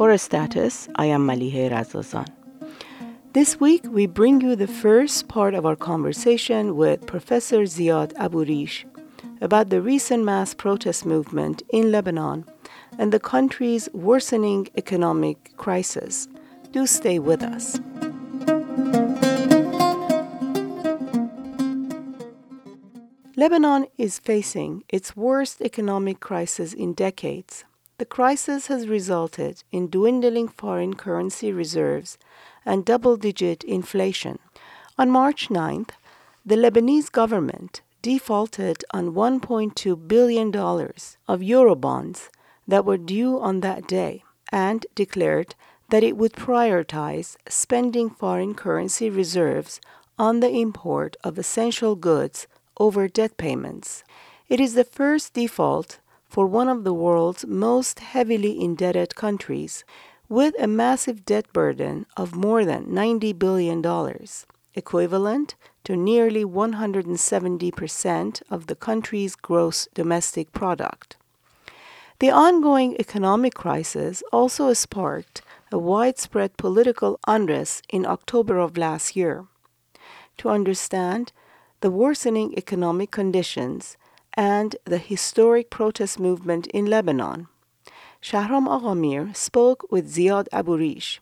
For a status, I am Malihe Razazan. This week, we bring you the first part of our conversation with Professor Ziad Abu-Rish about the recent mass protest movement in Lebanon and the country's worsening economic crisis. Do stay with us. Lebanon is facing its worst economic crisis in decades. The crisis has resulted in dwindling foreign currency reserves and double digit inflation. On March 9th, the Lebanese government defaulted on $1.2 billion of Eurobonds that were due on that day and declared that it would prioritize spending foreign currency reserves on the import of essential goods over debt payments. It is the first default for one of the world's most heavily indebted countries with a massive debt burden of more than $90 billion, equivalent to nearly 170% of the country's gross domestic product. The ongoing economic crisis also sparked a widespread political unrest in October of last year. To understand the worsening economic conditions and the historic protest movement in Lebanon, Shahram Aghamir spoke with Ziad Abu-Rish.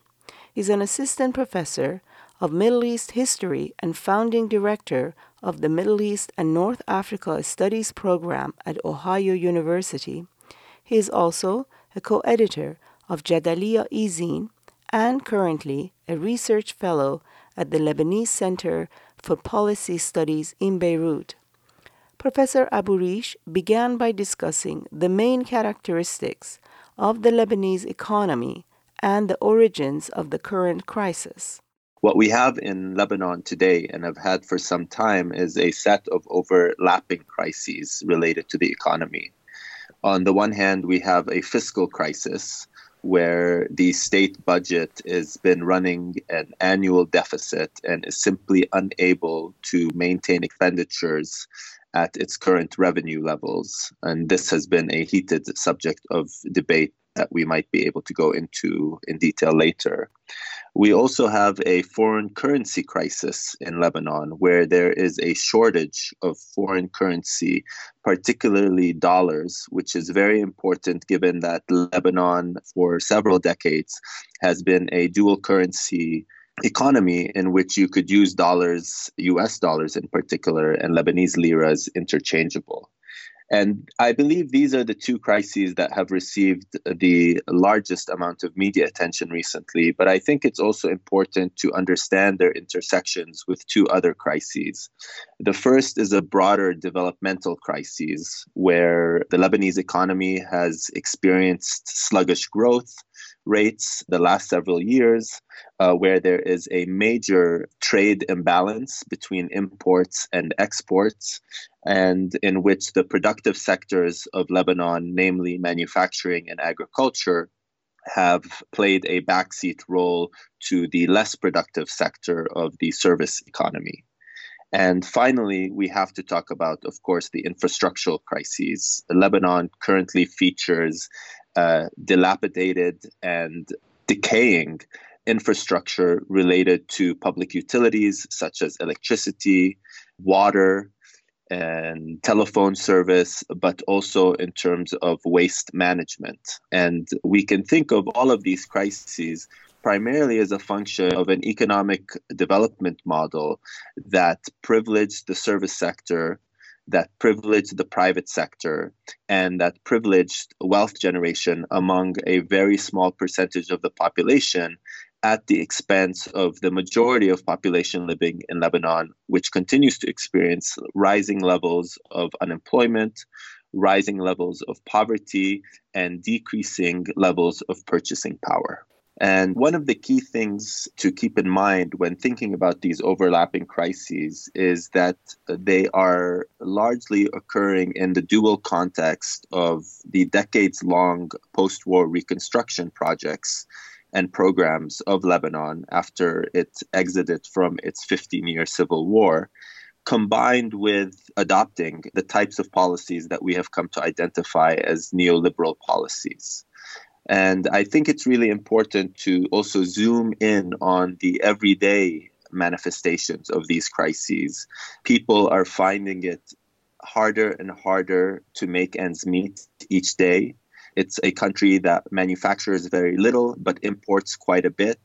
He's an assistant professor of Middle East history and founding director of the Middle East and North Africa Studies program at Ohio University. He is also a co editor of Jadaliyya Ezine and currently a research fellow at the Lebanese Center for Policy Studies in Beirut. Professor Abu-Rish began by discussing the main characteristics of the Lebanese economy and the origins of the current crisis. What we have in Lebanon today and have had for some time is a set of overlapping crises related to the economy. On the one hand, we have a fiscal crisis where the state budget has been running an annual deficit and is simply unable to maintain expenditures at its current revenue levels. And this has been a heated subject of debate that we might be able to go into in detail later. We also have a foreign currency crisis in Lebanon where there is a shortage of foreign currency, particularly dollars, which is very important given that Lebanon, for several decades, has been a dual currency economy in which you could use dollars, US dollars in particular, and Lebanese liras interchangeable. And I believe these are the two crises that have received the largest amount of media attention recently. But I think it's also important to understand their intersections with two other crises. The first is a broader developmental crisis where the Lebanese economy has experienced sluggish growth rates the last several years, uh, where there is a major trade imbalance between imports and exports, and in which the productive sectors of Lebanon, namely manufacturing and agriculture, have played a backseat role to the less productive sector of the service economy. And finally, we have to talk about, of course, the infrastructural crises. Lebanon currently features uh, dilapidated and decaying infrastructure related to public utilities such as electricity, water, and telephone service, but also in terms of waste management. And we can think of all of these crises primarily as a function of an economic development model that privileged the service sector, that privileged the private sector, and that privileged wealth generation among a very small percentage of the population at the expense of the majority of population living in Lebanon, which continues to experience rising levels of unemployment, rising levels of poverty, and decreasing levels of purchasing power. And one of the key things to keep in mind when thinking about these overlapping crises is that they are largely occurring in the dual context of the decades long post war reconstruction projects and programs of Lebanon after it exited from its 15 year civil war, combined with adopting the types of policies that we have come to identify as neoliberal policies. And I think it's really important to also zoom in on the everyday manifestations of these crises. People are finding it harder and harder to make ends meet each day. It's a country that manufactures very little but imports quite a bit.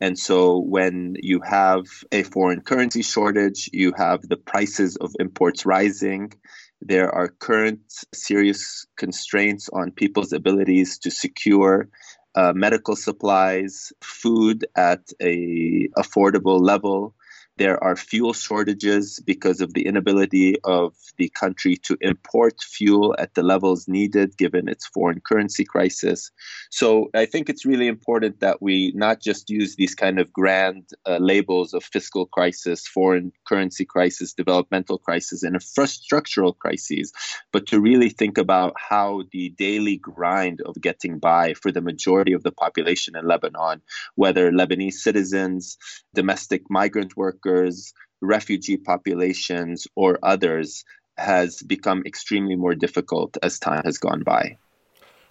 And so when you have a foreign currency shortage, you have the prices of imports rising. There are current serious constraints on people's abilities to secure uh, medical supplies, food at a affordable level. There are fuel shortages because of the inability of the country to import fuel at the levels needed given its foreign currency crisis. So I think it's really important that we not just use these kind of grand uh, labels of fiscal crisis, foreign currency crisis, developmental crisis, and infrastructural crises, but to really think about how the daily grind of getting by for the majority of the population in Lebanon, whether Lebanese citizens, domestic migrant workers, workers, refugee populations, or others has become extremely more difficult as time has gone by.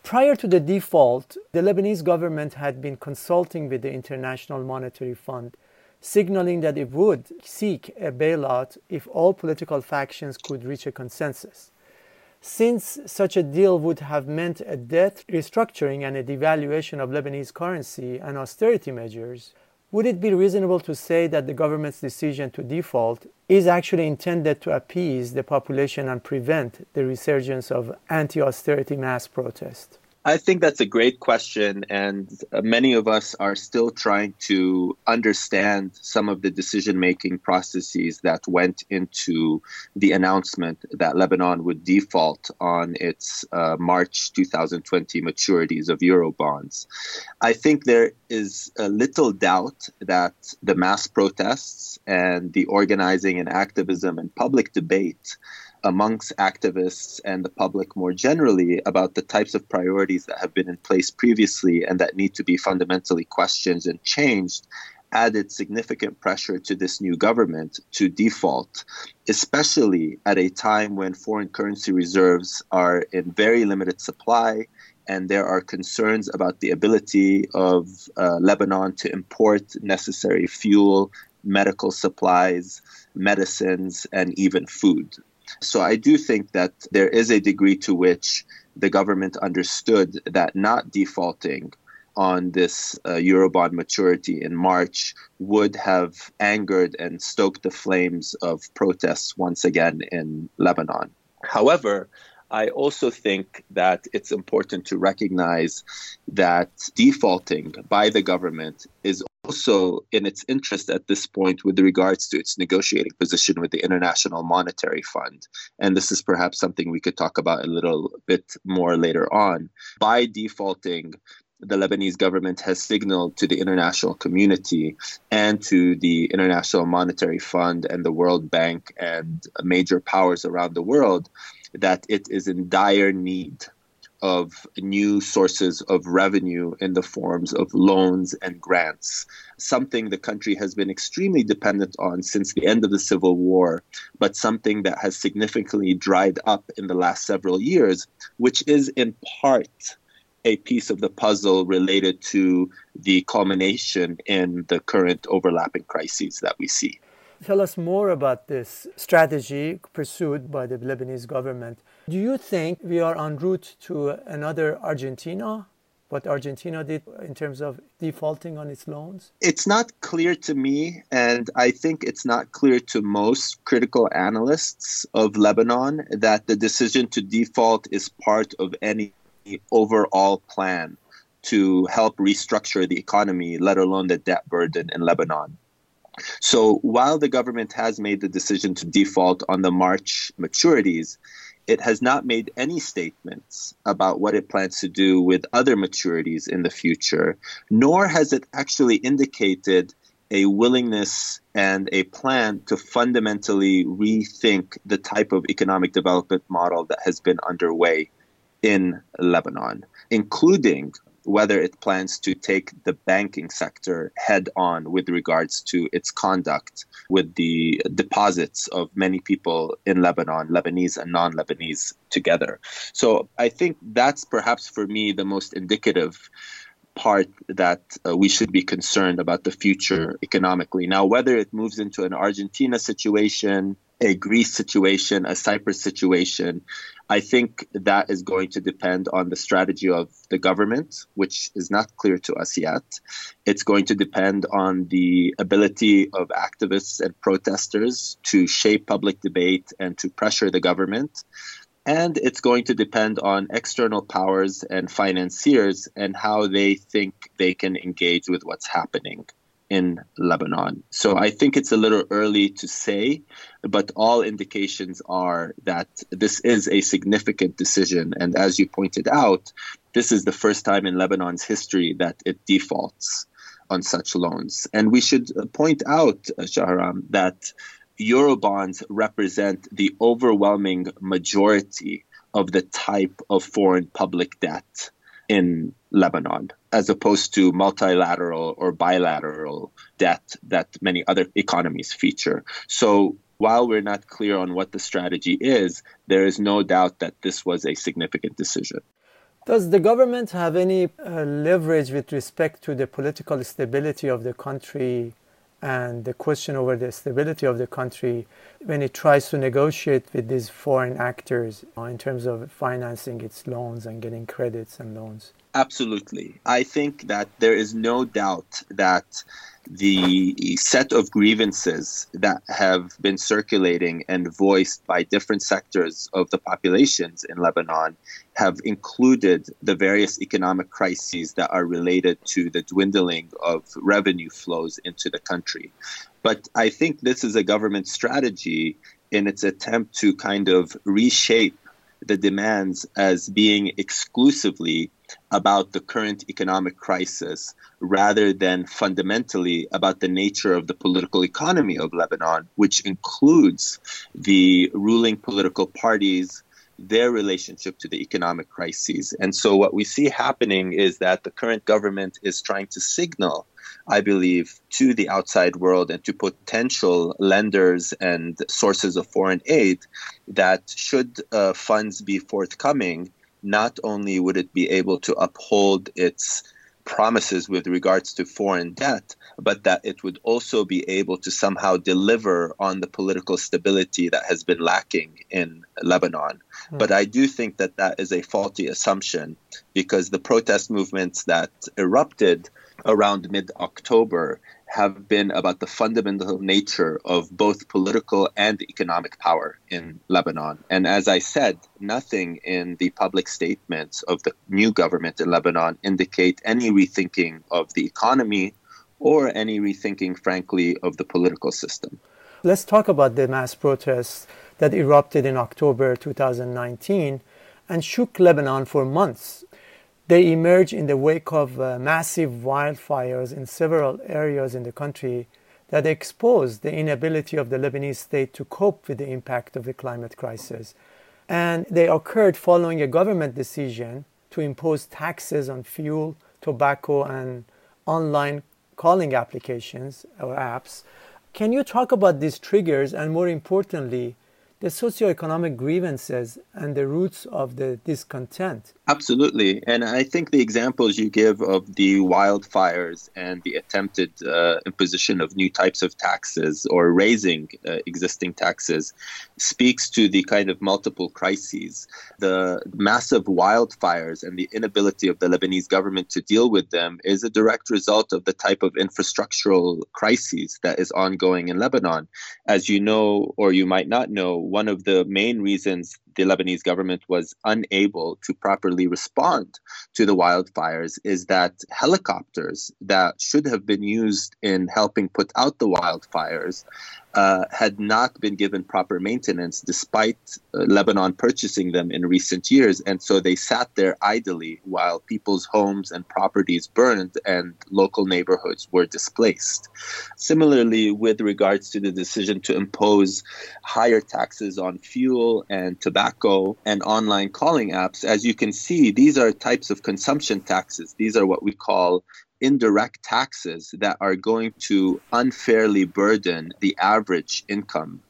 Prior to the default, the Lebanese government had been consulting with the International Monetary Fund, signaling that it would seek a bailout if all political factions could reach a consensus. Since such a deal would have meant a debt restructuring and a devaluation of Lebanese currency and austerity measures, would it be reasonable to say that the government's decision to default is actually intended to appease the population and prevent the resurgence of anti austerity mass protest? I think that's a great question. And uh, many of us are still trying to understand some of the decision making processes that went into the announcement that Lebanon would default on its uh, March 2020 maturities of Eurobonds. I think there is a little doubt that the mass protests and the organizing and activism and public debate amongst activists and the public more generally about the types of priorities that have been in place previously and that need to be fundamentally questioned and changed added significant pressure to this new government to default, especially at a time when foreign currency reserves are in very limited supply and there are concerns about the ability of uh, Lebanon to import necessary fuel, medical supplies, medicines, and even food. So I do think that there is a degree to which the government understood that not defaulting on this uh, Eurobond maturity in March would have angered and stoked the flames of protests once again in Lebanon. However, I also think that it's important to recognize that defaulting by the government is also in its interest at this point with regards to its negotiating position with the International Monetary Fund. And this is perhaps something we could talk about a little bit more later on. By defaulting, the Lebanese government has signaled to the international community and to the International Monetary Fund and the World Bank and major powers around the world that it is in dire need of new sources of revenue in the forms of loans and grants, something the country has been extremely dependent on since the end of the Civil War, but something that has significantly dried up in the last several years, which is in part a piece of the puzzle related to the culmination in the current overlapping crises that we see. Tell us more about this strategy pursued by the Lebanese government. Do you think we are en route to another Argentina? What Argentina did in terms of defaulting on its loans? It's not clear to me, and I think it's not clear to most critical analysts of Lebanon that the decision to default is part of any overall plan to help restructure the economy, let alone the debt burden in Lebanon. So while the government has made the decision to default on the March maturities, it has not made any statements about what it plans to do with other maturities in the future, nor has it actually indicated a willingness and a plan to fundamentally rethink the type of economic development model that has been underway in Lebanon, including whether it plans to take the banking sector head on with regards to its conduct with the deposits of many people in Lebanon, Lebanese and non Lebanese together. So I think that's perhaps for me the most indicative part that uh, we should be concerned about the future economically. Now, whether it moves into an Argentina situation, a Greece situation, a Cyprus situation, I think that is going to depend on the strategy of the government, which is not clear to us yet. It's going to depend on the ability of activists and protesters to shape public debate and to pressure the government. And it's going to depend on external powers and financiers and how they think they can engage with what's happening in Lebanon. So I think it's a little early to say, but all indications are that this is a significant decision. And as you pointed out, this is the first time in Lebanon's history that it defaults on such loans. And we should point out, Shahram, that Eurobonds represent the overwhelming majority of the type of foreign public debt in Lebanon, as opposed to multilateral or bilateral debt that many other economies feature. So while we're not clear on what the strategy is, there is no doubt that this was a significant decision. Does the government have any uh, leverage with respect to the political stability of the country and the question over the stability of the country when it tries to negotiate with these foreign actors uh, in terms of financing its loans and getting credits and loans? Absolutely. I think that there is no doubt that the set of grievances that have been circulating and voiced by different sectors of the populations in Lebanon have included the various economic crises that are related to the dwindling of revenue flows into the country. But I think this is a government strategy in its attempt to kind of reshape the demands as being exclusively about the current economic crisis rather than fundamentally about the nature of the political economy of Lebanon, which includes the ruling political parties, their relationship to the economic crises. And so, what we see happening is that the current government is trying to signal I believe, to the outside world and to potential lenders and sources of foreign aid that should uh, funds be forthcoming, not only would it be able to uphold its promises with regards to foreign debt, but that it would also be able to somehow deliver on the political stability that has been lacking in Lebanon. Hmm. But I do think that that is a faulty assumption because the protest movements that erupted around mid October have been about the fundamental nature of both political and economic power in Lebanon. And as I said, nothing in the public statements of the new government in Lebanon indicate any rethinking of the economy or any rethinking, frankly, of the political system. Let's talk about the mass protests that erupted in October 2019 and shook Lebanon for months they emerge in the wake of uh, massive wildfires in several areas in the country that expose the inability of the Lebanese state to cope with the impact of the climate crisis. And they occurred following a government decision to impose taxes on fuel, tobacco, and online calling applications or apps. Can you talk about these triggers and, more importantly, the socioeconomic grievances and the roots of the discontent. Absolutely. And I think the examples you give of the wildfires and the attempted uh, imposition of new types of taxes or raising uh, existing taxes speaks to the kind of multiple crises. The massive wildfires and the inability of the Lebanese government to deal with them is a direct result of the type of infrastructural crises that is ongoing in Lebanon. As you know, or you might not know, one of the main reasons the Lebanese government was unable to properly respond to the wildfires is that helicopters that should have been used in helping put out the wildfires uh, had not been given proper maintenance despite uh, Lebanon purchasing them in recent years. And so they sat there idly while people's homes and properties burned and local neighborhoods were displaced. Similarly, with regards to the decision to impose higher taxes on fuel and tobacco tobacco, and online calling apps, as you can see, these are types of consumption taxes. These are what we call indirect taxes that are going to unfairly burden the average income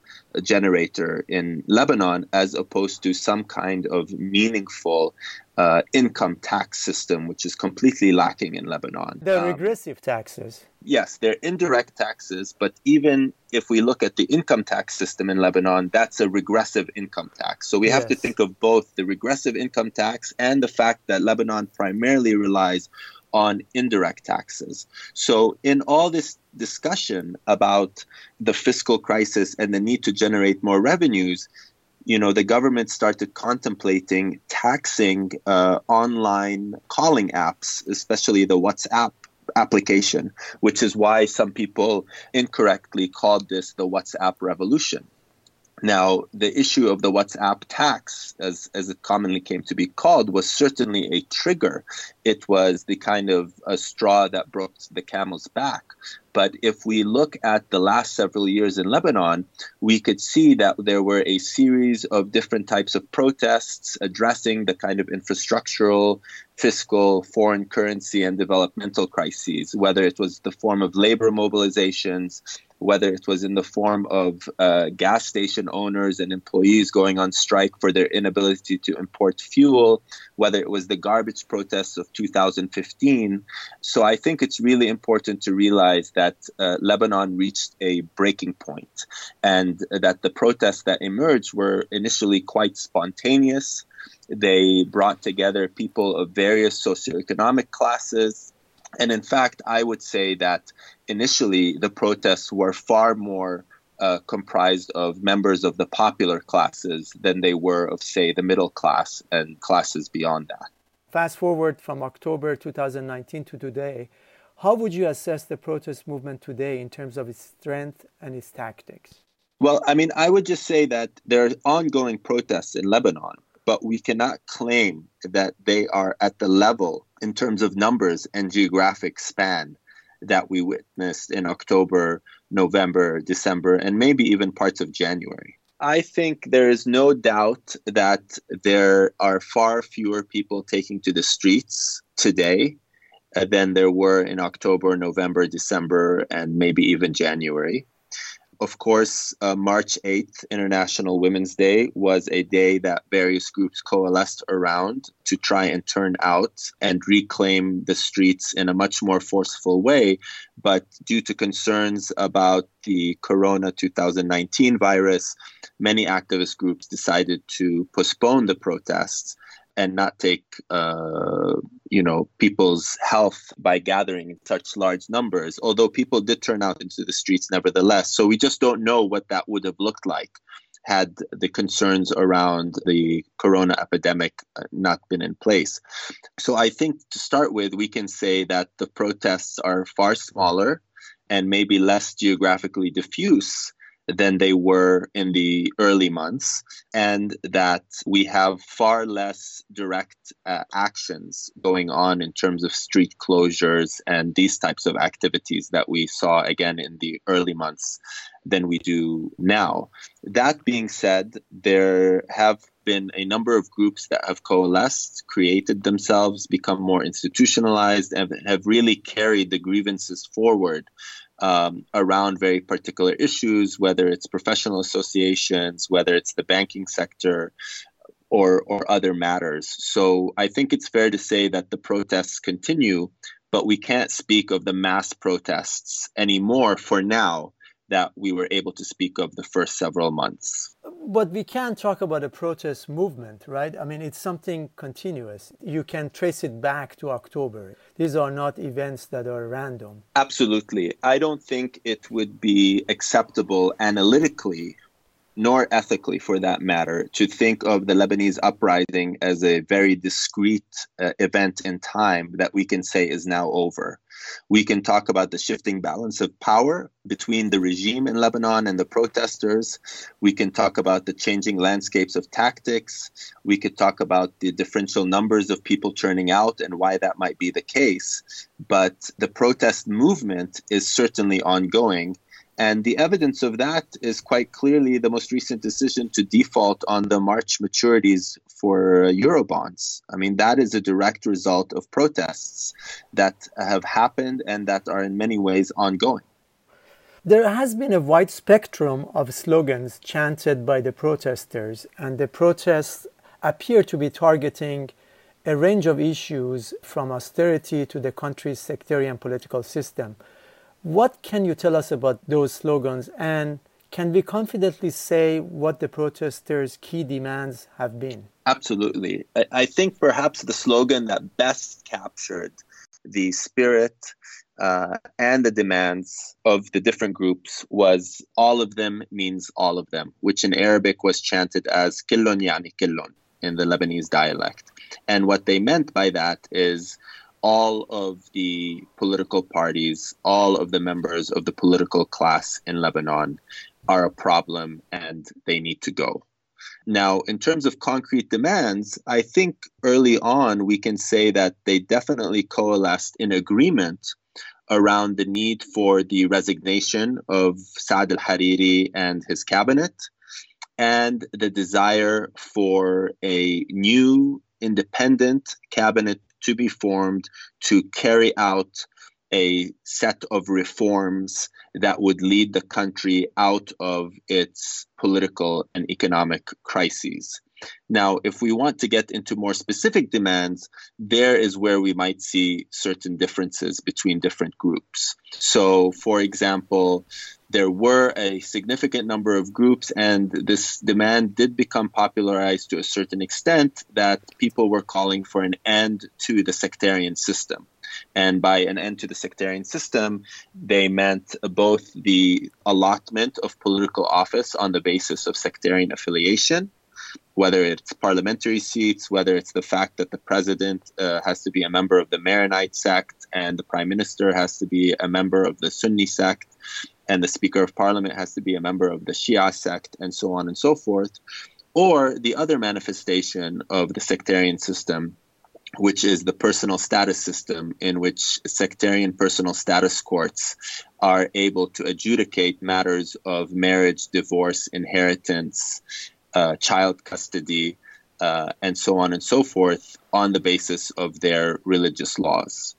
generator in Lebanon as opposed to some kind of meaningful uh, income tax system, which is completely lacking in Lebanon. They're um, regressive taxes. Yes, they're indirect taxes, but even if we look at the income tax system in Lebanon, that's a regressive income tax. So we yes. have to think of both the regressive income tax and the fact that Lebanon primarily relies on indirect taxes. So, in all this discussion about the fiscal crisis and the need to generate more revenues, you know, the government started contemplating taxing uh, online calling apps, especially the WhatsApp application, which is why some people incorrectly called this the WhatsApp revolution. Now, the issue of the WhatsApp tax, as, as it commonly came to be called, was certainly a trigger. It was the kind of a straw that broke the camel's back. But if we look at the last several years in Lebanon, we could see that there were a series of different types of protests addressing the kind of infrastructural, fiscal, foreign currency, and developmental crises, whether it was the form of labor mobilizations, whether it was in the form of uh, gas station owners and employees going on strike for their inability to import fuel, whether it was the garbage protests of 2015. So I think it's really important to realize that uh, Lebanon reached a breaking point and that the protests that emerged were initially quite spontaneous. They brought together people of various socioeconomic classes and in fact, I would say that initially the protests were far more uh, comprised of members of the popular classes than they were of, say, the middle class and classes beyond that. Fast forward from October 2019 to today, how would you assess the protest movement today in terms of its strength and its tactics? Well, I mean, I would just say that there are ongoing protests in Lebanon, but we cannot claim that they are at the level in terms of numbers and geographic span that we witnessed in October, November, December, and maybe even parts of January. I think there is no doubt that there are far fewer people taking to the streets today uh, than there were in October, November, December, and maybe even January. Of course, uh, March 8th, International Women's Day, was a day that various groups coalesced around to try and turn out and reclaim the streets in a much more forceful way. But due to concerns about the Corona 2019 virus, many activist groups decided to postpone the protests and not take uh, you know people's health by gathering in such large numbers although people did turn out into the streets nevertheless. So we just don't know what that would have looked like had the concerns around the corona epidemic uh, not been in place. So i think to start with we can say that the protests are far smaller and maybe less geographically diffuse than they were in the early months, and that we have far less direct uh, actions going on in terms of street closures and these types of activities that we saw again in the early months than we do now. That being said, there have been a number of groups that have coalesced, created themselves, become more institutionalized, and have really carried the grievances forward um, around very particular issues, whether it's professional associations, whether it's the banking sector, or, or other matters. So I think it's fair to say that the protests continue, but we can't speak of the mass protests anymore for now that we were able to speak of the first several months. But we can talk about a protest movement, right? I mean, it's something continuous. You can trace it back to October. These are not events that are random. Absolutely. I don't think it would be acceptable analytically nor ethically for that matter, to think of the Lebanese uprising as a very discrete uh, event in time that we can say is now over. We can talk about the shifting balance of power between the regime in Lebanon and the protesters. We can talk about the changing landscapes of tactics. We could talk about the differential numbers of people turning out and why that might be the case. But the protest movement is certainly ongoing And the evidence of that is quite clearly the most recent decision to default on the March maturities for Eurobonds. I mean, that is a direct result of protests that have happened and that are in many ways ongoing. There has been a wide spectrum of slogans chanted by the protesters, and the protests appear to be targeting a range of issues from austerity to the country's sectarian political system. What can you tell us about those slogans, and can we confidently say what the protesters' key demands have been? Absolutely. I think perhaps the slogan that best captured the spirit uh, and the demands of the different groups was all of them means all of them, which in Arabic was chanted as killon yani killon in the Lebanese dialect. And what they meant by that is all of the political parties, all of the members of the political class in Lebanon are a problem and they need to go. Now, in terms of concrete demands, I think early on we can say that they definitely coalesced in agreement around the need for the resignation of Saad al Hariri and his cabinet, and the desire for a new independent cabinet to be formed to carry out a set of reforms that would lead the country out of its political and economic crises. Now, if we want to get into more specific demands, there is where we might see certain differences between different groups. So, for example, there were a significant number of groups, and this demand did become popularized to a certain extent that people were calling for an end to the sectarian system. And by an end to the sectarian system, they meant both the allotment of political office on the basis of sectarian affiliation whether it's parliamentary seats, whether it's the fact that the president uh, has to be a member of the Maronite sect and the prime minister has to be a member of the Sunni sect and the speaker of parliament has to be a member of the Shia sect and so on and so forth. Or the other manifestation of the sectarian system, which is the personal status system, in which sectarian personal status courts are able to adjudicate matters of marriage, divorce, inheritance, uh, child custody, uh, and so on and so forth on the basis of their religious laws.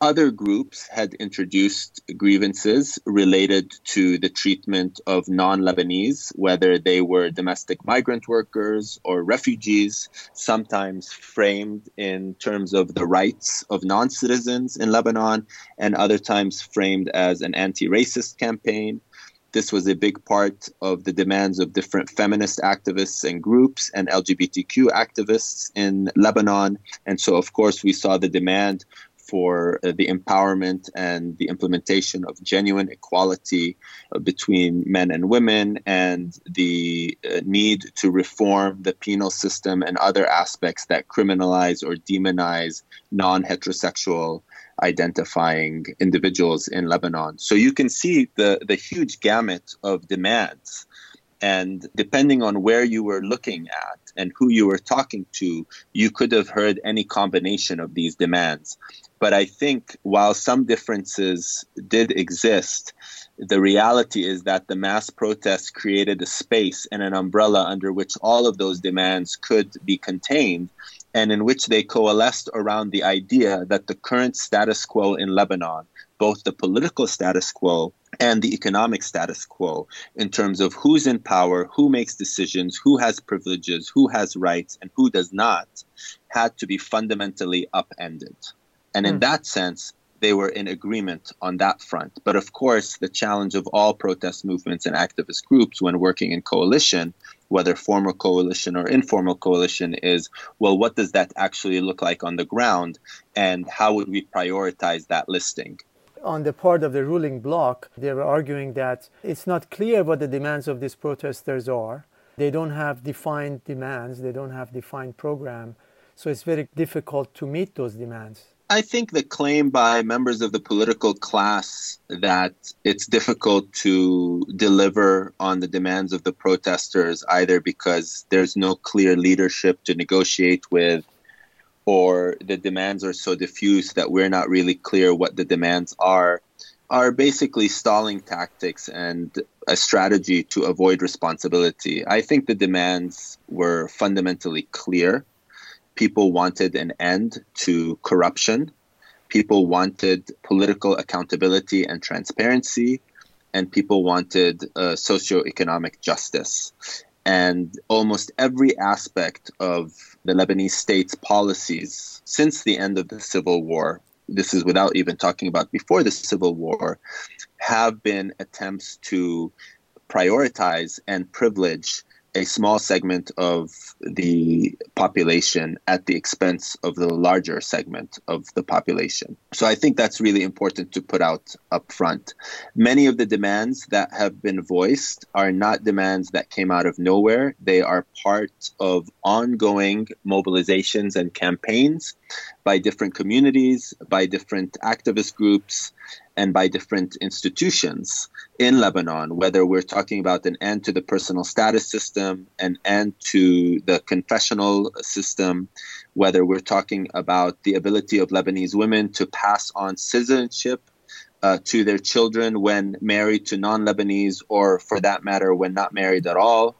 Other groups had introduced grievances related to the treatment of non Lebanese, whether they were domestic migrant workers or refugees, sometimes framed in terms of the rights of non citizens in Lebanon, and other times framed as an anti racist campaign. This was a big part of the demands of different feminist activists and groups and LGBTQ activists in Lebanon. And so, of course, we saw the demand for uh, the empowerment and the implementation of genuine equality uh, between men and women and the uh, need to reform the penal system and other aspects that criminalize or demonize non heterosexual identifying individuals in Lebanon. So you can see the, the huge gamut of demands. And depending on where you were looking at and who you were talking to, you could have heard any combination of these demands. But I think while some differences did exist, the reality is that the mass protests created a space and an umbrella under which all of those demands could be contained and in which they coalesced around the idea that the current status quo in Lebanon, both the political status quo and the economic status quo, in terms of who's in power, who makes decisions, who has privileges, who has rights, and who does not, had to be fundamentally upended. And in mm. that sense, they were in agreement on that front. But of course, the challenge of all protest movements and activist groups when working in coalition whether formal coalition or informal coalition, is well, what does that actually look like on the ground, and how would we prioritize that listing? On the part of the ruling bloc, they were arguing that it's not clear what the demands of these protesters are. They don't have defined demands, they don't have defined program, so it's very difficult to meet those demands. I think the claim by members of the political class that it's difficult to deliver on the demands of the protesters, either because there's no clear leadership to negotiate with, or the demands are so diffuse that we're not really clear what the demands are, are basically stalling tactics and a strategy to avoid responsibility. I think the demands were fundamentally clear. People wanted an end to corruption. People wanted political accountability and transparency. And people wanted uh, socioeconomic justice. And almost every aspect of the Lebanese state's policies since the end of the civil war this is without even talking about before the civil war, have been attempts to prioritize and privilege a small segment of the population at the expense of the larger segment of the population. So I think that's really important to put out up front. Many of the demands that have been voiced are not demands that came out of nowhere. They are part of ongoing mobilizations and campaigns by different communities, by different activist groups, and by different institutions in Lebanon, whether we're talking about an end to the personal status system, an end to the confessional system, whether we're talking about the ability of Lebanese women to pass on citizenship uh, to their children when married to non Lebanese, or for that matter, when not married at all,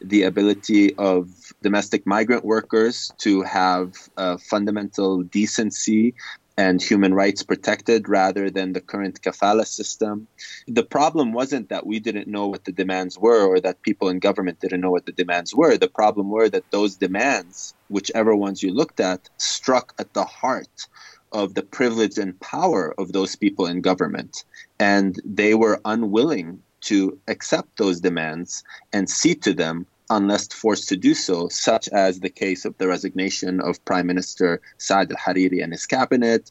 the ability of domestic migrant workers to have uh, fundamental decency and human rights protected rather than the current kafala system. The problem wasn't that we didn't know what the demands were or that people in government didn't know what the demands were. The problem were that those demands, whichever ones you looked at, struck at the heart of the privilege and power of those people in government. And they were unwilling to accept those demands and see to them unless forced to do so, such as the case of the resignation of Prime Minister Saad al Hariri and his cabinet,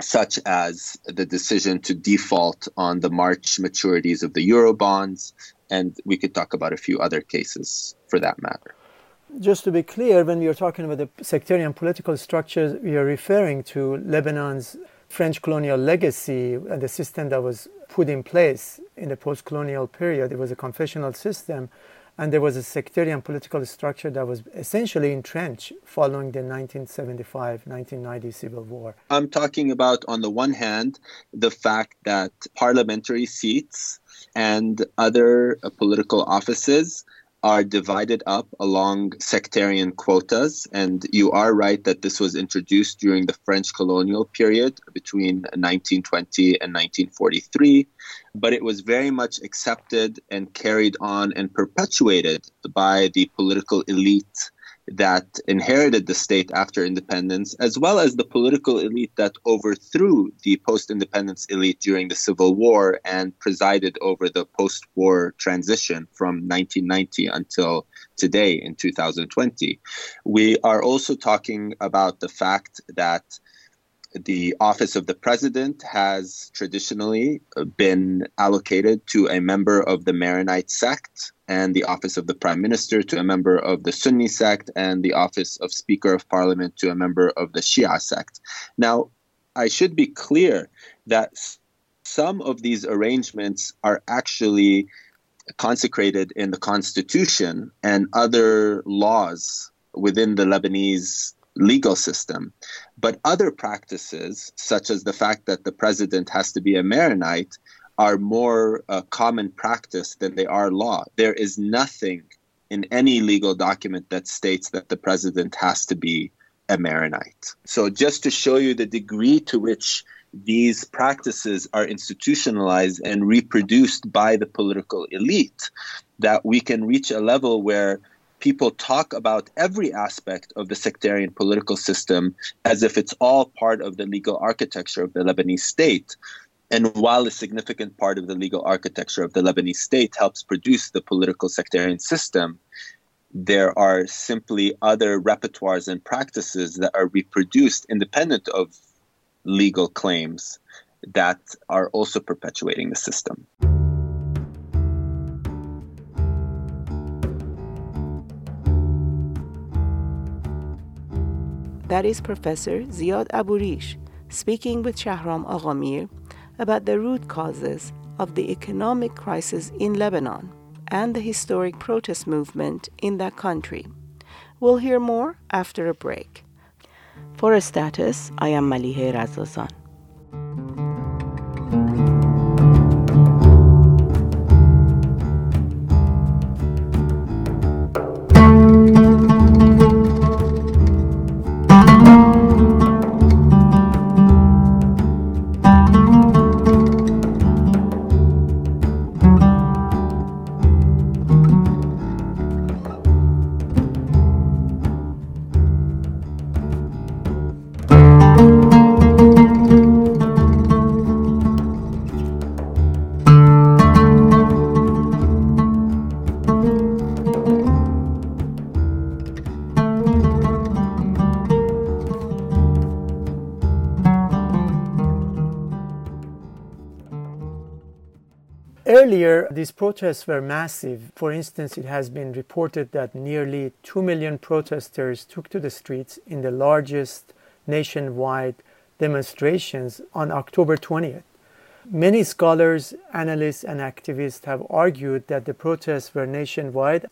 such as the decision to default on the March maturities of the Eurobonds, and we could talk about a few other cases for that matter. Just to be clear, when we are talking about the sectarian political structures, we are referring to Lebanon's French colonial legacy and the system that was put in place in the post colonial period. It was a confessional system and there was a sectarian political structure that was essentially entrenched following the 1975 1990 civil war. I'm talking about, on the one hand, the fact that parliamentary seats and other uh, political offices are divided up along sectarian quotas. And you are right that this was introduced during the French colonial period between 1920 and 1943. But it was very much accepted and carried on and perpetuated by the political elite that inherited the state after independence, as well as the political elite that overthrew the post independence elite during the Civil War and presided over the post war transition from 1990 until today in 2020. We are also talking about the fact that the office of the president has traditionally uh, been allocated to a member of the Maronite sect, and the office of the prime minister to a member of the Sunni sect, and the office of Speaker of Parliament to a member of the Shia sect. Now, I should be clear that some of these arrangements are actually consecrated in the constitution and other laws within the Lebanese legal system. But other practices, such as the fact that the president has to be a Maronite, are more uh, common practice than they are law. There is nothing in any legal document that states that the president has to be a Maronite. So, just to show you the degree to which these practices are institutionalized and reproduced by the political elite, that we can reach a level where people talk about every aspect of the sectarian political system as if it's all part of the legal architecture of the Lebanese state. And while a significant part of the legal architecture of the Lebanese state helps produce the political sectarian system, there are simply other repertoires and practices that are reproduced independent of legal claims that are also perpetuating the system. That is Professor Ziad Abu-Rish speaking with Shahram Aghamir about the root causes of the economic crisis in Lebanon and the historic protest movement in that country. We'll hear more after a break. For a status, I am Malihe Razazan. These protests were massive. For instance, it has been reported that nearly 2 million protesters took to the streets in the largest nationwide demonstrations on October 20th. Many scholars, analysts, and activists have argued that the protests were nationwide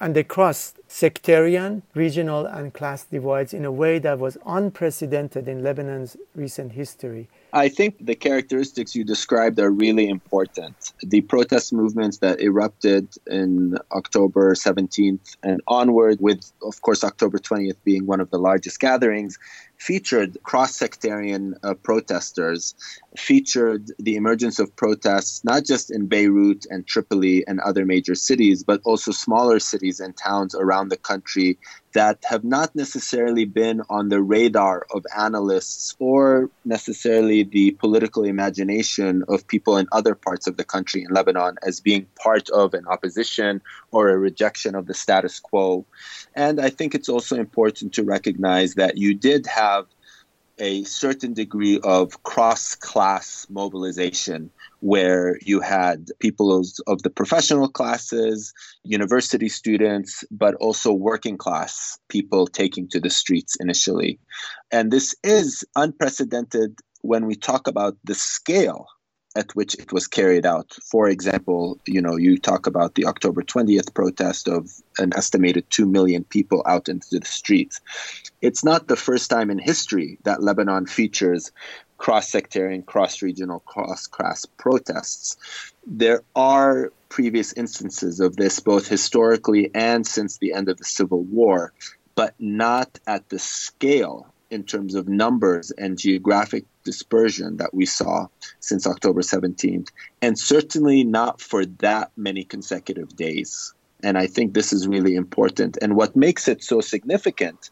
and they crossed sectarian, regional, and class divides in a way that was unprecedented in Lebanon's recent history. I think the characteristics you described are really important. The protest movements that erupted in October 17th and onward, with, of course, October 20th being one of the largest gatherings, featured cross sectarian uh, protesters, featured the emergence of protests not just in Beirut and Tripoli and other major cities, but also smaller cities and towns around the country that have not necessarily been on the radar of analysts or necessarily the political imagination of people in other parts of the country in Lebanon as being part of an opposition or a rejection of the status quo. And I think it's also important to recognize that you did have a certain degree of cross class mobilization where you had people of the professional classes, university students, but also working class people taking to the streets initially. And this is unprecedented when we talk about the scale at which it was carried out. For example, you know, you talk about the October 20th protest of an estimated 2 million people out into the streets. It's not the first time in history that Lebanon features cross sectarian, cross regional, cross class protests. There are previous instances of this, both historically and since the end of the Civil War, but not at the scale in terms of numbers and geographic dispersion that we saw since October 17th, and certainly not for that many consecutive days. And I think this is really important. And what makes it so significant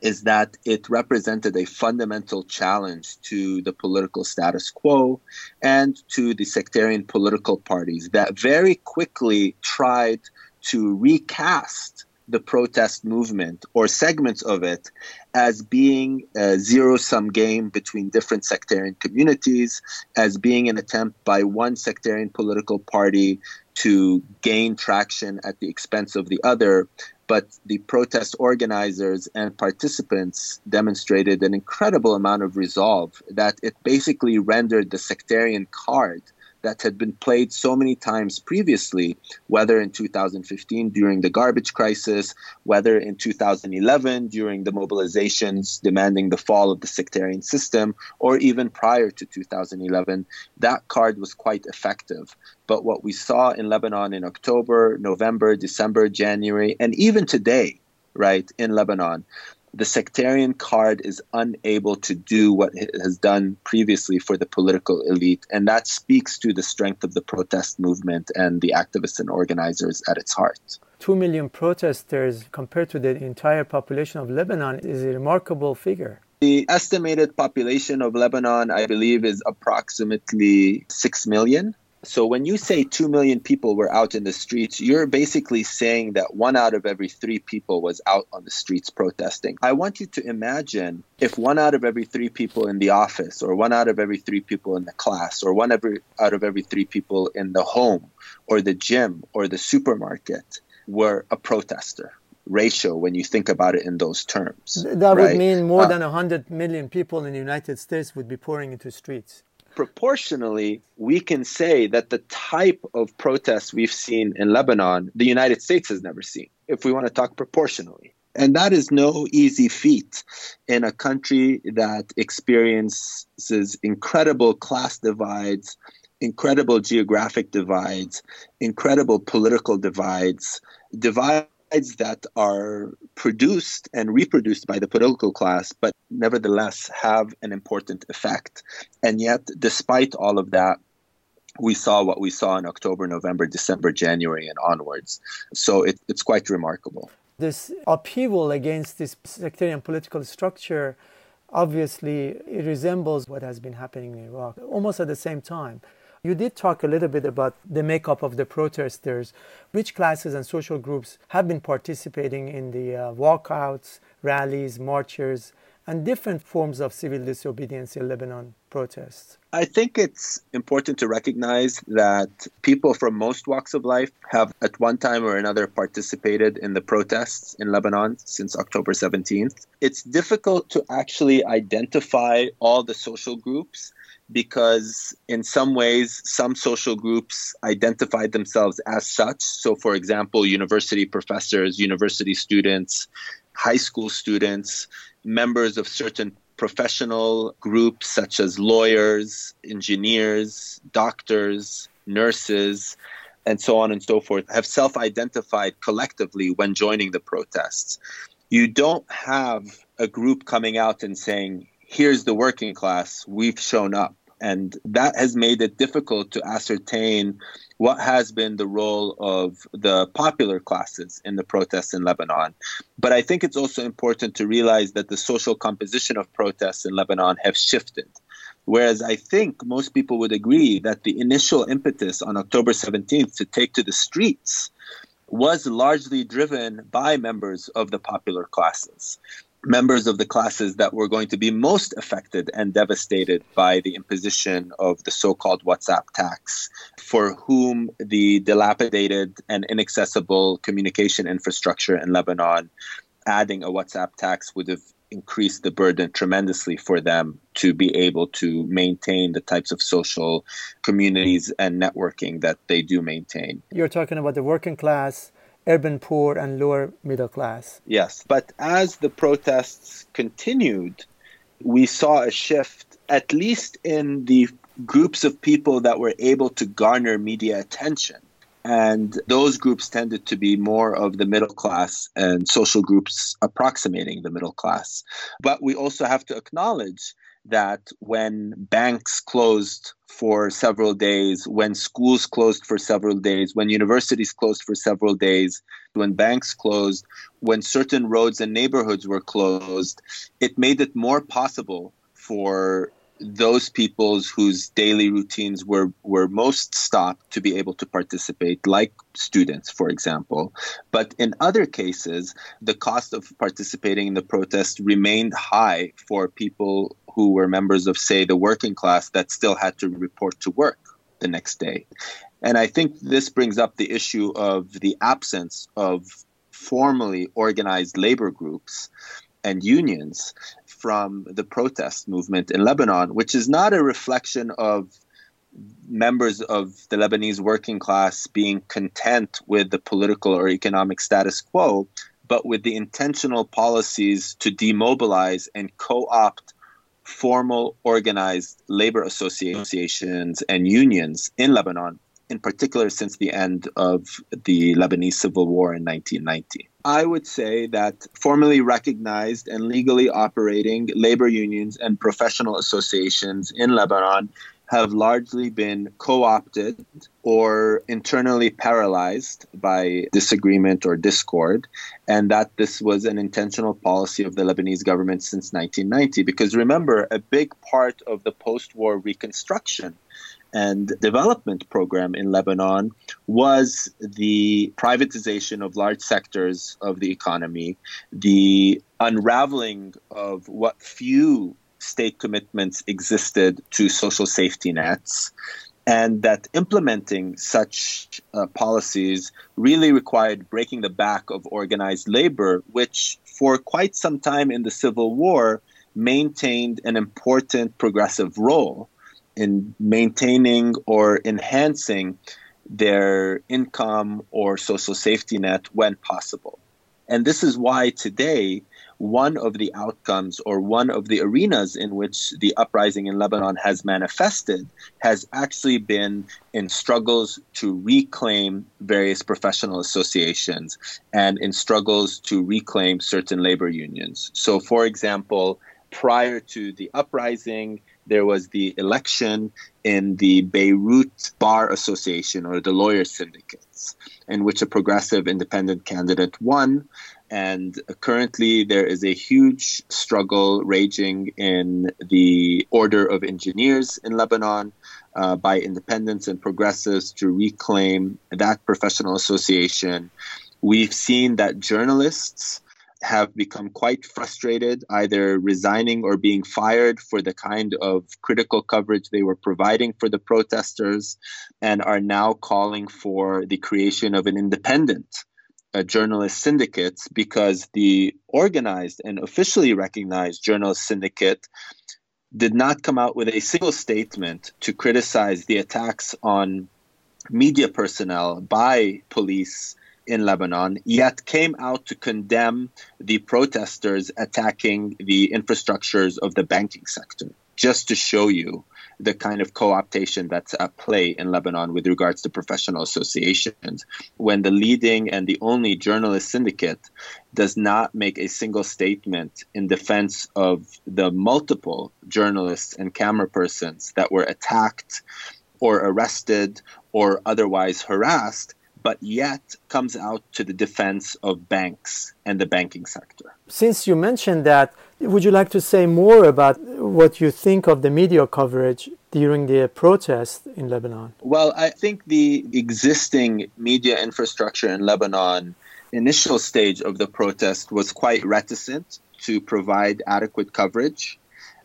is that it represented a fundamental challenge to the political status quo and to the sectarian political parties that very quickly tried to recast the protest movement or segments of it as being a zero sum game between different sectarian communities, as being an attempt by one sectarian political party to gain traction at the expense of the other. But the protest organizers and participants demonstrated an incredible amount of resolve that it basically rendered the sectarian card that had been played so many times previously, whether in 2015 during the garbage crisis, whether in 2011 during the mobilizations demanding the fall of the sectarian system, or even prior to 2011, that card was quite effective. But what we saw in Lebanon in October, November, December, January, and even today, right, in Lebanon, the sectarian card is unable to do what it has done previously for the political elite. And that speaks to the strength of the protest movement and the activists and organizers at its heart. Two million protesters compared to the entire population of Lebanon is a remarkable figure. The estimated population of Lebanon, I believe, is approximately 6 million. So when you say 2 million people were out in the streets, you're basically saying that one out of every three people was out on the streets protesting. I want you to imagine if one out of every three people in the office, or one out of every three people in the class, or one every, out of every three people in the home, or the gym, or the supermarket were a protester ratio when you think about it in those terms. That right? would mean more uh, than 100 million people in the United States would be pouring into streets proportionally, we can say that the type of protests we've seen in Lebanon, the United States has never seen, if we want to talk proportionally. And that is no easy feat in a country that experiences incredible class divides, incredible geographic divides, incredible political divides, divides that are produced and reproduced by the political class, but nevertheless have an important effect. And yet, despite all of that, we saw what we saw in October, November, December, January, and onwards. So it, it's quite remarkable. This upheaval against this sectarian political structure obviously it resembles what has been happening in Iraq almost at the same time. You did talk a little bit about the makeup of the protesters. Which classes and social groups have been participating in the uh, walkouts, rallies, marches, and different forms of civil disobedience in Lebanon? protests? I think it's important to recognize that people from most walks of life have at one time or another participated in the protests in Lebanon since October 17th. It's difficult to actually identify all the social groups because in some ways some social groups identified themselves as such. So for example university professors university students high school students members of certain professional groups such as lawyers engineers doctors nurses and so on and so forth have self-identified collectively when joining the protests. You don't have a group coming out and saying here's the working class, we've shown up. And that has made it difficult to ascertain what has been the role of the popular classes in the protests in Lebanon. But I think it's also important to realize that the social composition of protests in Lebanon have shifted. Whereas I think most people would agree that the initial impetus on October 17th to take to the streets was largely driven by members of the popular classes members of the classes that were going to be most affected and devastated by the imposition of the so called WhatsApp tax, for whom the dilapidated and inaccessible communication infrastructure in Lebanon, adding a WhatsApp tax would have increased the burden tremendously for them to be able to maintain the types of social communities and networking that they do maintain. You're talking about the working class urban poor and lower middle class. Yes, but as the protests continued, we saw a shift, at least in the groups of people that were able to garner media attention. And those groups tended to be more of the middle class and social groups approximating the middle class. But we also have to acknowledge that when banks closed for several days, when schools closed for several days, when universities closed for several days, when banks closed, when certain roads and neighborhoods were closed, it made it more possible for those peoples whose daily routines were, were most stopped to be able to participate, like students, for example. But in other cases, the cost of participating in the protest remained high for people who were members of, say, the working class that still had to report to work the next day. And I think this brings up the issue of the absence of formally organized labor groups and unions from the protest movement in Lebanon, which is not a reflection of members of the Lebanese working class being content with the political or economic status quo, but with the intentional policies to demobilize and co opt formal organized labor associations and unions in Lebanon, in particular since the end of the Lebanese civil war in 1990. I would say that formally recognized and legally operating labor unions and professional associations in Lebanon have largely been co opted or internally paralyzed by disagreement or discord, and that this was an intentional policy of the Lebanese government since 1990. Because remember, a big part of the post war reconstruction and development program in Lebanon was the privatization of large sectors of the economy, the unraveling of what few state commitments existed to social safety nets, and that implementing such uh, policies really required breaking the back of organized labor, which for quite some time in the Civil War maintained an important progressive role in maintaining or enhancing their income or social safety net when possible. And this is why today, one of the outcomes or one of the arenas in which the uprising in Lebanon has manifested has actually been in struggles to reclaim various professional associations and in struggles to reclaim certain labor unions. So, for example, prior to the uprising, there was the election in the Beirut Bar Association or the lawyer syndicates, in which a progressive independent candidate won. And currently, there is a huge struggle raging in the Order of Engineers in Lebanon uh, by independents and progressives to reclaim that professional association. We've seen that journalists have become quite frustrated, either resigning or being fired for the kind of critical coverage they were providing for the protesters, and are now calling for the creation of an independent uh, journalist syndicates because the organized and officially recognized journalist syndicate did not come out with a single statement to criticize the attacks on media personnel by police in Lebanon, yet came out to condemn the protesters attacking the infrastructures of the banking sector, just to show you the kind of co-optation that's at play in Lebanon with regards to professional associations when the leading and the only journalist syndicate does not make a single statement in defense of the multiple journalists and camera persons that were attacked or arrested or otherwise harassed but yet comes out to the defense of banks and the banking sector. Since you mentioned that, would you like to say more about what you think of the media coverage during the protest in Lebanon? Well, I think the existing media infrastructure in Lebanon, initial stage of the protest, was quite reticent to provide adequate coverage.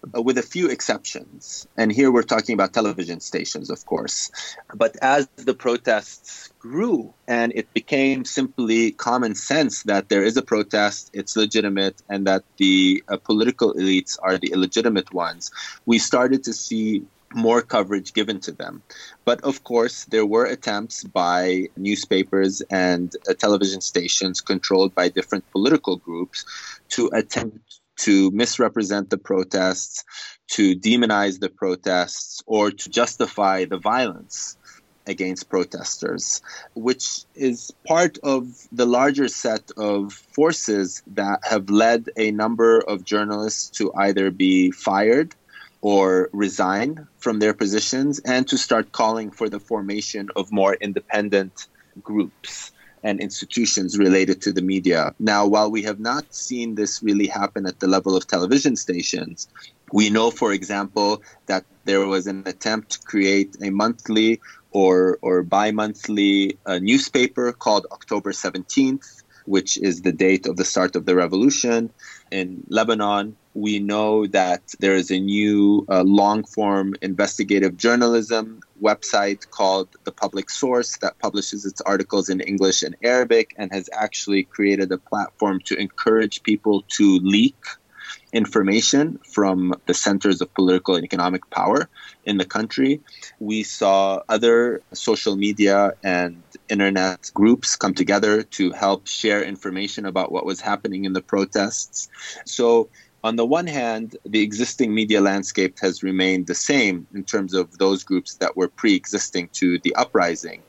Uh, with a few exceptions. And here we're talking about television stations, of course. But as the protests grew and it became simply common sense that there is a protest, it's legitimate, and that the uh, political elites are the illegitimate ones, we started to see more coverage given to them. But of course, there were attempts by newspapers and uh, television stations controlled by different political groups to attempt to misrepresent the protests, to demonize the protests, or to justify the violence against protesters, which is part of the larger set of forces that have led a number of journalists to either be fired or resign from their positions and to start calling for the formation of more independent groups and institutions related to the media. Now, while we have not seen this really happen at the level of television stations, we know, for example, that there was an attempt to create a monthly or, or bi monthly uh, newspaper called October 17th, which is the date of the start of the revolution in Lebanon we know that there is a new uh, long form investigative journalism website called The Public Source that publishes its articles in English and Arabic and has actually created a platform to encourage people to leak information from the centers of political and economic power in the country. We saw other social media and internet groups come together to help share information about what was happening in the protests. So on the one hand, the existing media landscape has remained the same in terms of those groups that were pre existing to the uprising.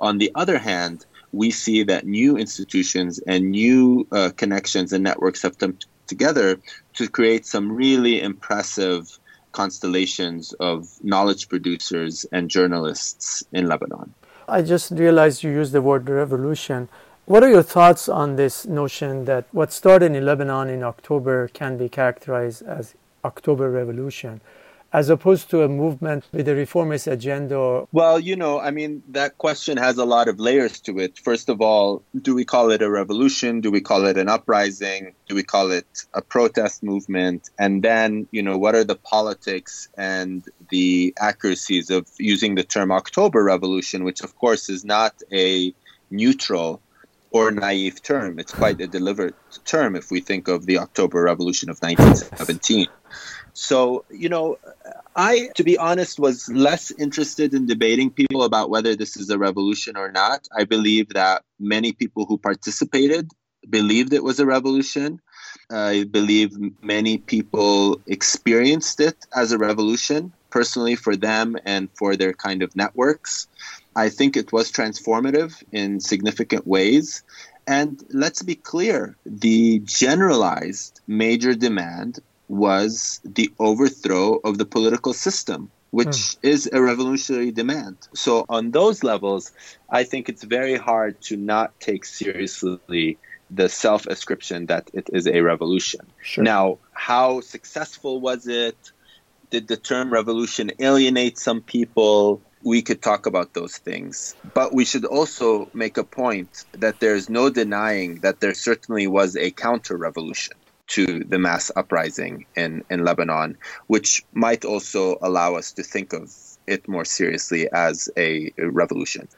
On the other hand, we see that new institutions and new uh, connections and networks have come t- together to create some really impressive constellations of knowledge producers and journalists in Lebanon. I just realized you used the word revolution. What are your thoughts on this notion that what started in Lebanon in October can be characterized as October Revolution, as opposed to a movement with a reformist agenda? Well, you know, I mean, that question has a lot of layers to it. First of all, do we call it a revolution? Do we call it an uprising? Do we call it a protest movement? And then, you know, what are the politics and the accuracies of using the term October Revolution, which, of course, is not a neutral or naive term. It's quite a deliberate term if we think of the October Revolution of 1917. So, you know, I, to be honest, was less interested in debating people about whether this is a revolution or not. I believe that many people who participated believed it was a revolution. I believe many people experienced it as a revolution personally for them and for their kind of networks. I think it was transformative in significant ways. And let's be clear the generalized major demand was the overthrow of the political system, which mm. is a revolutionary demand. So, on those levels, I think it's very hard to not take seriously the self ascription that it is a revolution. Sure. Now, how successful was it? Did the term revolution alienate some people? We could talk about those things. But we should also make a point that there's no denying that there certainly was a counter revolution to the mass uprising in, in Lebanon, which might also allow us to think of it more seriously as a, revolution.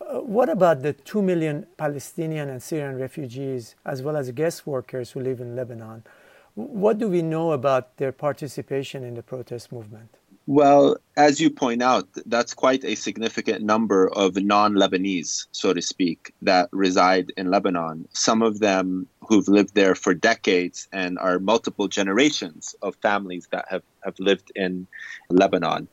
Uh, what about the 2 million Palestinian and Syrian refugees, as well as guest workers who live in Lebanon? What do we know about their participation in the protest movement? Well, as you point out, that's quite a significant number of non Lebanese, so to speak, that reside in Lebanon. Some of them who've lived there for decades and are multiple generations of families that have, have lived in Lebanon.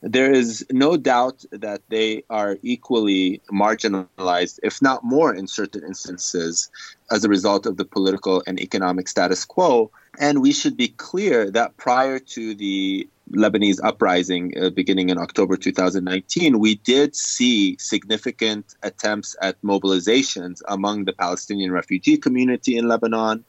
There is no doubt that they are equally marginalized, if not more, in certain instances, as a result of the political and economic status quo. And we should be clear that prior to the Lebanese uprising uh, beginning in October 2019, we did see significant attempts at mobilizations among the Palestinian refugee community in Lebanon,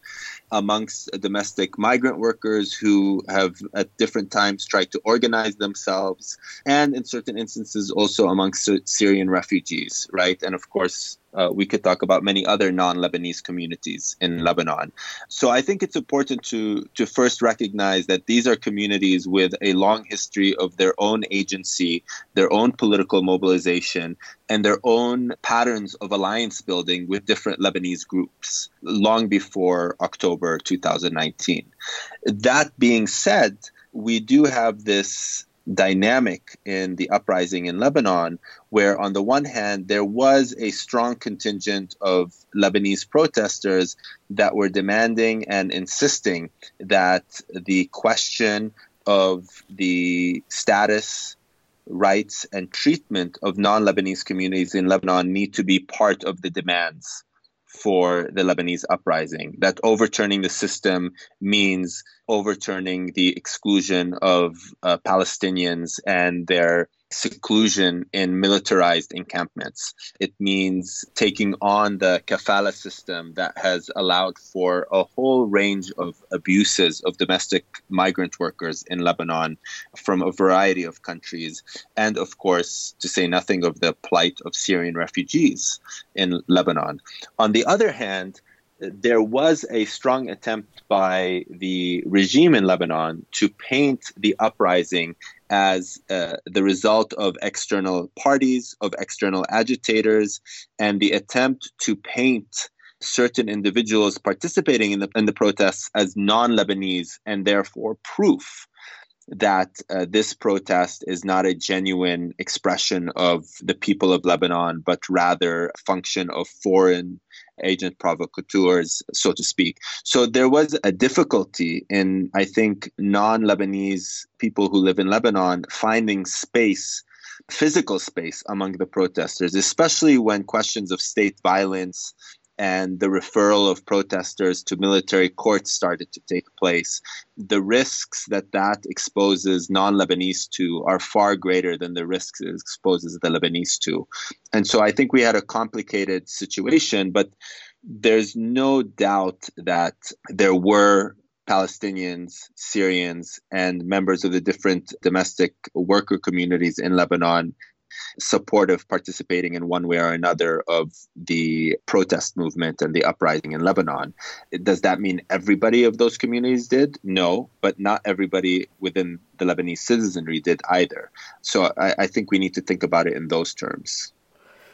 amongst domestic migrant workers who have at different times tried to organize themselves, and in certain instances also amongst Syrian refugees, right? And of course, uh, we could talk about many other non-Lebanese communities in Lebanon. So I think it's important to to first recognize that these are communities with a long history of their own agency, their own political mobilization, and their own patterns of alliance building with different Lebanese groups long before October 2019. That being said, we do have this dynamic in the uprising in Lebanon, where on the one hand, there was a strong contingent of Lebanese protesters that were demanding and insisting that the question of the status, rights, and treatment of non Lebanese communities in Lebanon need to be part of the demands for the Lebanese uprising. That overturning the system means overturning the exclusion of uh, Palestinians and their seclusion in militarized encampments. It means taking on the kafala system that has allowed for a whole range of abuses of domestic migrant workers in Lebanon from a variety of countries. And of course, to say nothing of the plight of Syrian refugees in Lebanon. On the other hand, there was a strong attempt by the regime in Lebanon to paint the uprising as uh, the result of external parties, of external agitators, and the attempt to paint certain individuals participating in the, in the protests as non Lebanese and therefore proof that uh, this protest is not a genuine expression of the people of Lebanon, but rather a function of foreign agent provocateurs, so to speak. So there was a difficulty in, I think, non Lebanese people who live in Lebanon finding space physical space among the protesters, especially when questions of state violence and the referral of protesters to military courts started to take place, the risks that that exposes non Lebanese to are far greater than the risks it exposes the Lebanese to. And so I think we had a complicated situation, but there's no doubt that there were Palestinians, Syrians, and members of the different domestic worker communities in Lebanon supportive, participating in one way or another of the protest movement and the uprising in Lebanon. Does that mean everybody of those communities did? No, but not everybody within the Lebanese citizenry did either. So I, I think we need to think about it in those terms.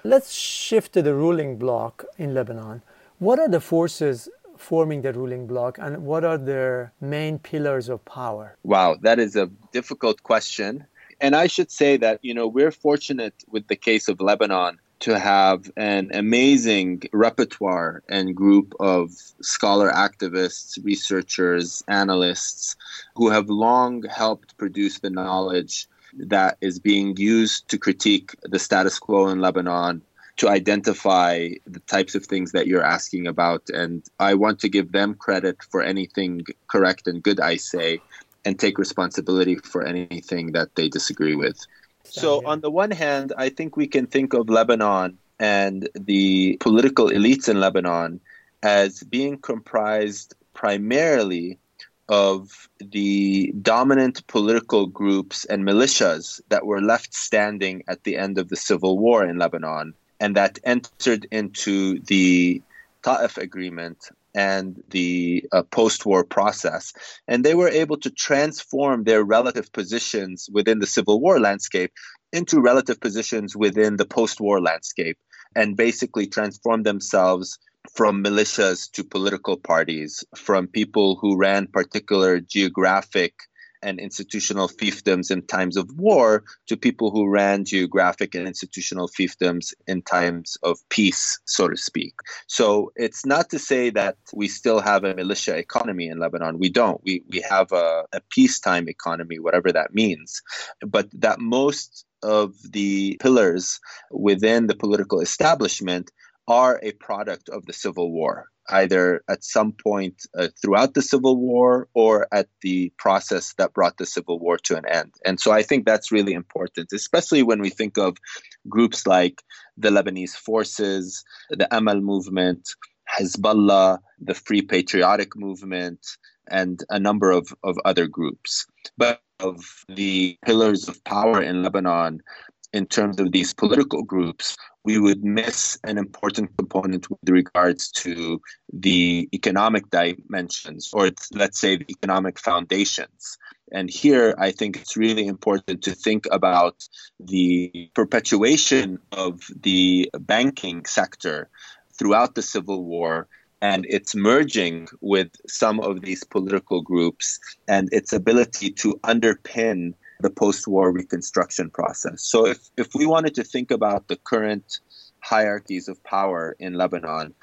Let's shift to the ruling bloc in Lebanon. What are the forces forming the ruling bloc and what are their main pillars of power? Wow, that is a difficult question. And I should say that, you know, we're fortunate with the case of Lebanon to have an amazing repertoire and group of scholar activists, researchers, analysts who have long helped produce the knowledge that is being used to critique the status quo in Lebanon, to identify the types of things that you're asking about. And I want to give them credit for anything correct and good I say and take responsibility for anything that they disagree with. So, on the one hand, I think we can think of Lebanon and the political elites in Lebanon as being comprised primarily of the dominant political groups and militias that were left standing at the end of the civil war in Lebanon and that entered into the Ta'if agreement and the uh, post war process. And they were able to transform their relative positions within the civil war landscape into relative positions within the post war landscape and basically transform themselves from militias to political parties, from people who ran particular geographic and institutional fiefdoms in times of war to people who ran geographic and institutional fiefdoms in times of peace, so to speak. So it's not to say that we still have a militia economy in Lebanon. We don't. We, we have a, a peacetime economy, whatever that means. But that most of the pillars within the political establishment are a product of the Civil War, either at some point uh, throughout the Civil War or at the process that brought the Civil War to an end. And so I think that's really important, especially when we think of groups like the Lebanese Forces, the Amal movement, Hezbollah, the Free Patriotic Movement, and a number of, of other groups. But of the pillars of power in Lebanon, in terms of these political groups, we would miss an important component with regards to the economic dimensions, or let's say the economic foundations. And here, I think it's really important to think about the perpetuation of the banking sector throughout the Civil War and its merging with some of these political groups and its ability to underpin the post-war reconstruction process. So if, if we wanted to think about the current hierarchies of power in Lebanon,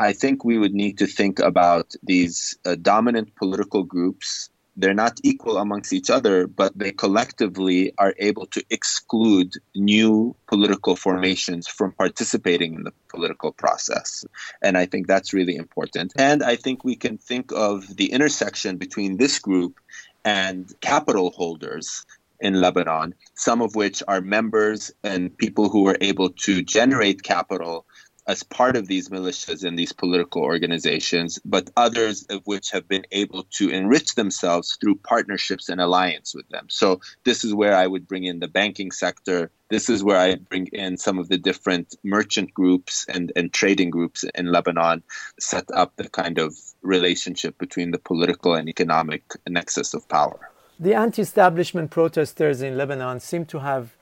I think we would need to think about these uh, dominant political groups. They're not equal amongst each other, but they collectively are able to exclude new political formations from participating in the political process. And I think that's really important. And I think we can think of the intersection between this group and capital holders in Lebanon, some of which are members and people who were able to generate capital as part of these militias and these political organizations, but others of which have been able to enrich themselves through partnerships and alliance with them. So this is where I would bring in the banking sector. This is where I bring in some of the different merchant groups and, and trading groups in Lebanon, set up the kind of relationship between the political and economic nexus of power. The anti establishment protesters in Lebanon seem to have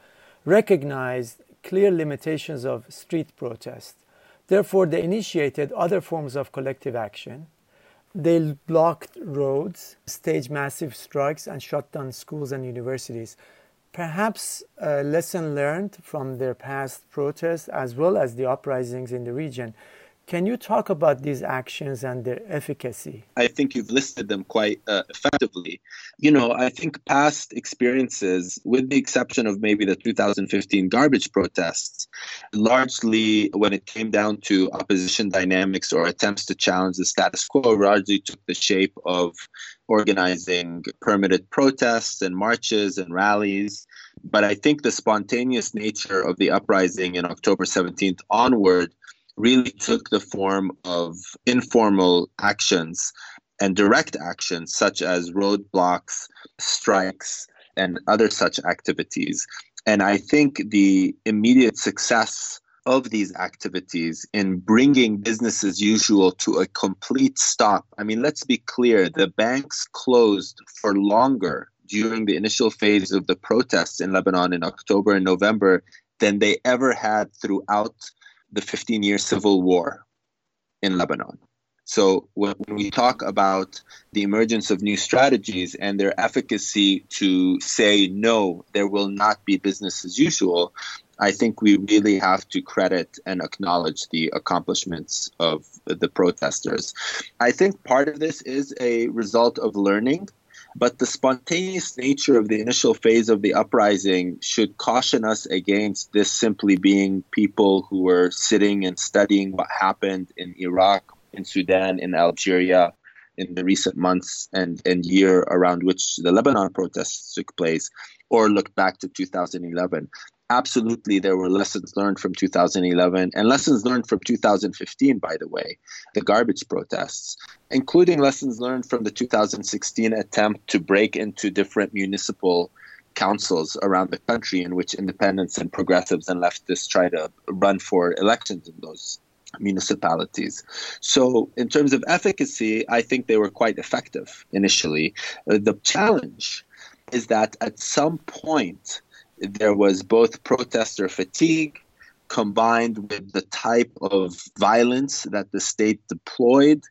recognized clear limitations of street protest. Therefore, they initiated other forms of collective action. They blocked roads, staged massive strikes, and shut down schools and universities. Perhaps a lesson learned from their past protests as well as the uprisings in the region can you talk about these actions and their efficacy? I think you've listed them quite uh, effectively. You know, I think past experiences, with the exception of maybe the 2015 garbage protests, largely when it came down to opposition dynamics or attempts to challenge the status quo, largely took the shape of organizing permitted protests and marches and rallies. But I think the spontaneous nature of the uprising in October 17th onward really took the form of informal actions and direct actions such as roadblocks, strikes, and other such activities. And I think the immediate success of these activities in bringing business as usual to a complete stop. I mean, let's be clear the banks closed for longer during the initial phase of the protests in Lebanon in October and November than they ever had throughout the 15 year civil war in Lebanon. So when we talk about the emergence of new strategies and their efficacy to say no, there will not be business as usual, I think we really have to credit and acknowledge the accomplishments of the protesters. I think part of this is a result of learning but the spontaneous nature of the initial phase of the uprising should caution us against this simply being people who were sitting and studying what happened in Iraq, in Sudan, in Algeria in the recent months and, and year around which the Lebanon protests took place, or look back to 2011. Absolutely there were lessons learned from 2011 and lessons learned from 2015 by the way the garbage protests including lessons learned from the 2016 attempt to break into different municipal councils around the country in which independents and progressives and leftists try to run for elections in those municipalities. So, in terms of efficacy, I think they were quite effective initially. Uh, the challenge is that at some point, there was both protester fatigue combined with the type of violence that the state deployed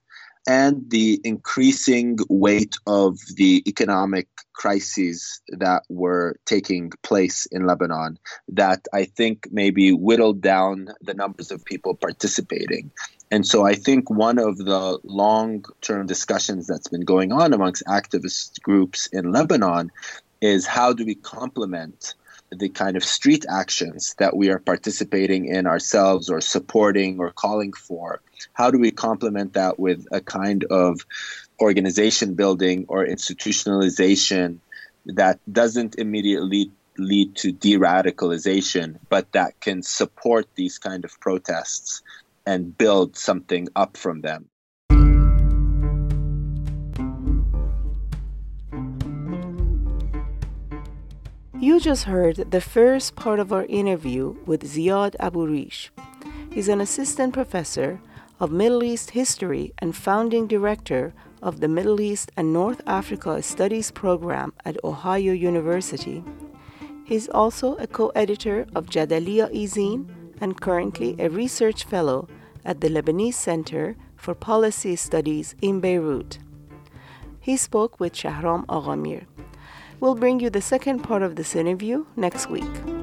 and the increasing weight of the economic crises that were taking place in Lebanon that I think maybe whittled down the numbers of people participating. And so I think one of the long term discussions that's been going on amongst activist groups in Lebanon is how do we complement the kind of street actions that we are participating in ourselves or supporting or calling for, how do we complement that with a kind of organization building or institutionalization that doesn't immediately lead to de-radicalization, but that can support these kind of protests and build something up from them. You just heard the first part of our interview with Ziad Abu-Rish. He's an assistant professor of Middle East history and founding director of the Middle East and North Africa Studies program at Ohio University. He's also a co editor of Jadaliyya ezine and currently a research fellow at the Lebanese Center for Policy Studies in Beirut. He spoke with Shahram Aghamir. We'll bring you the second part of this interview next week.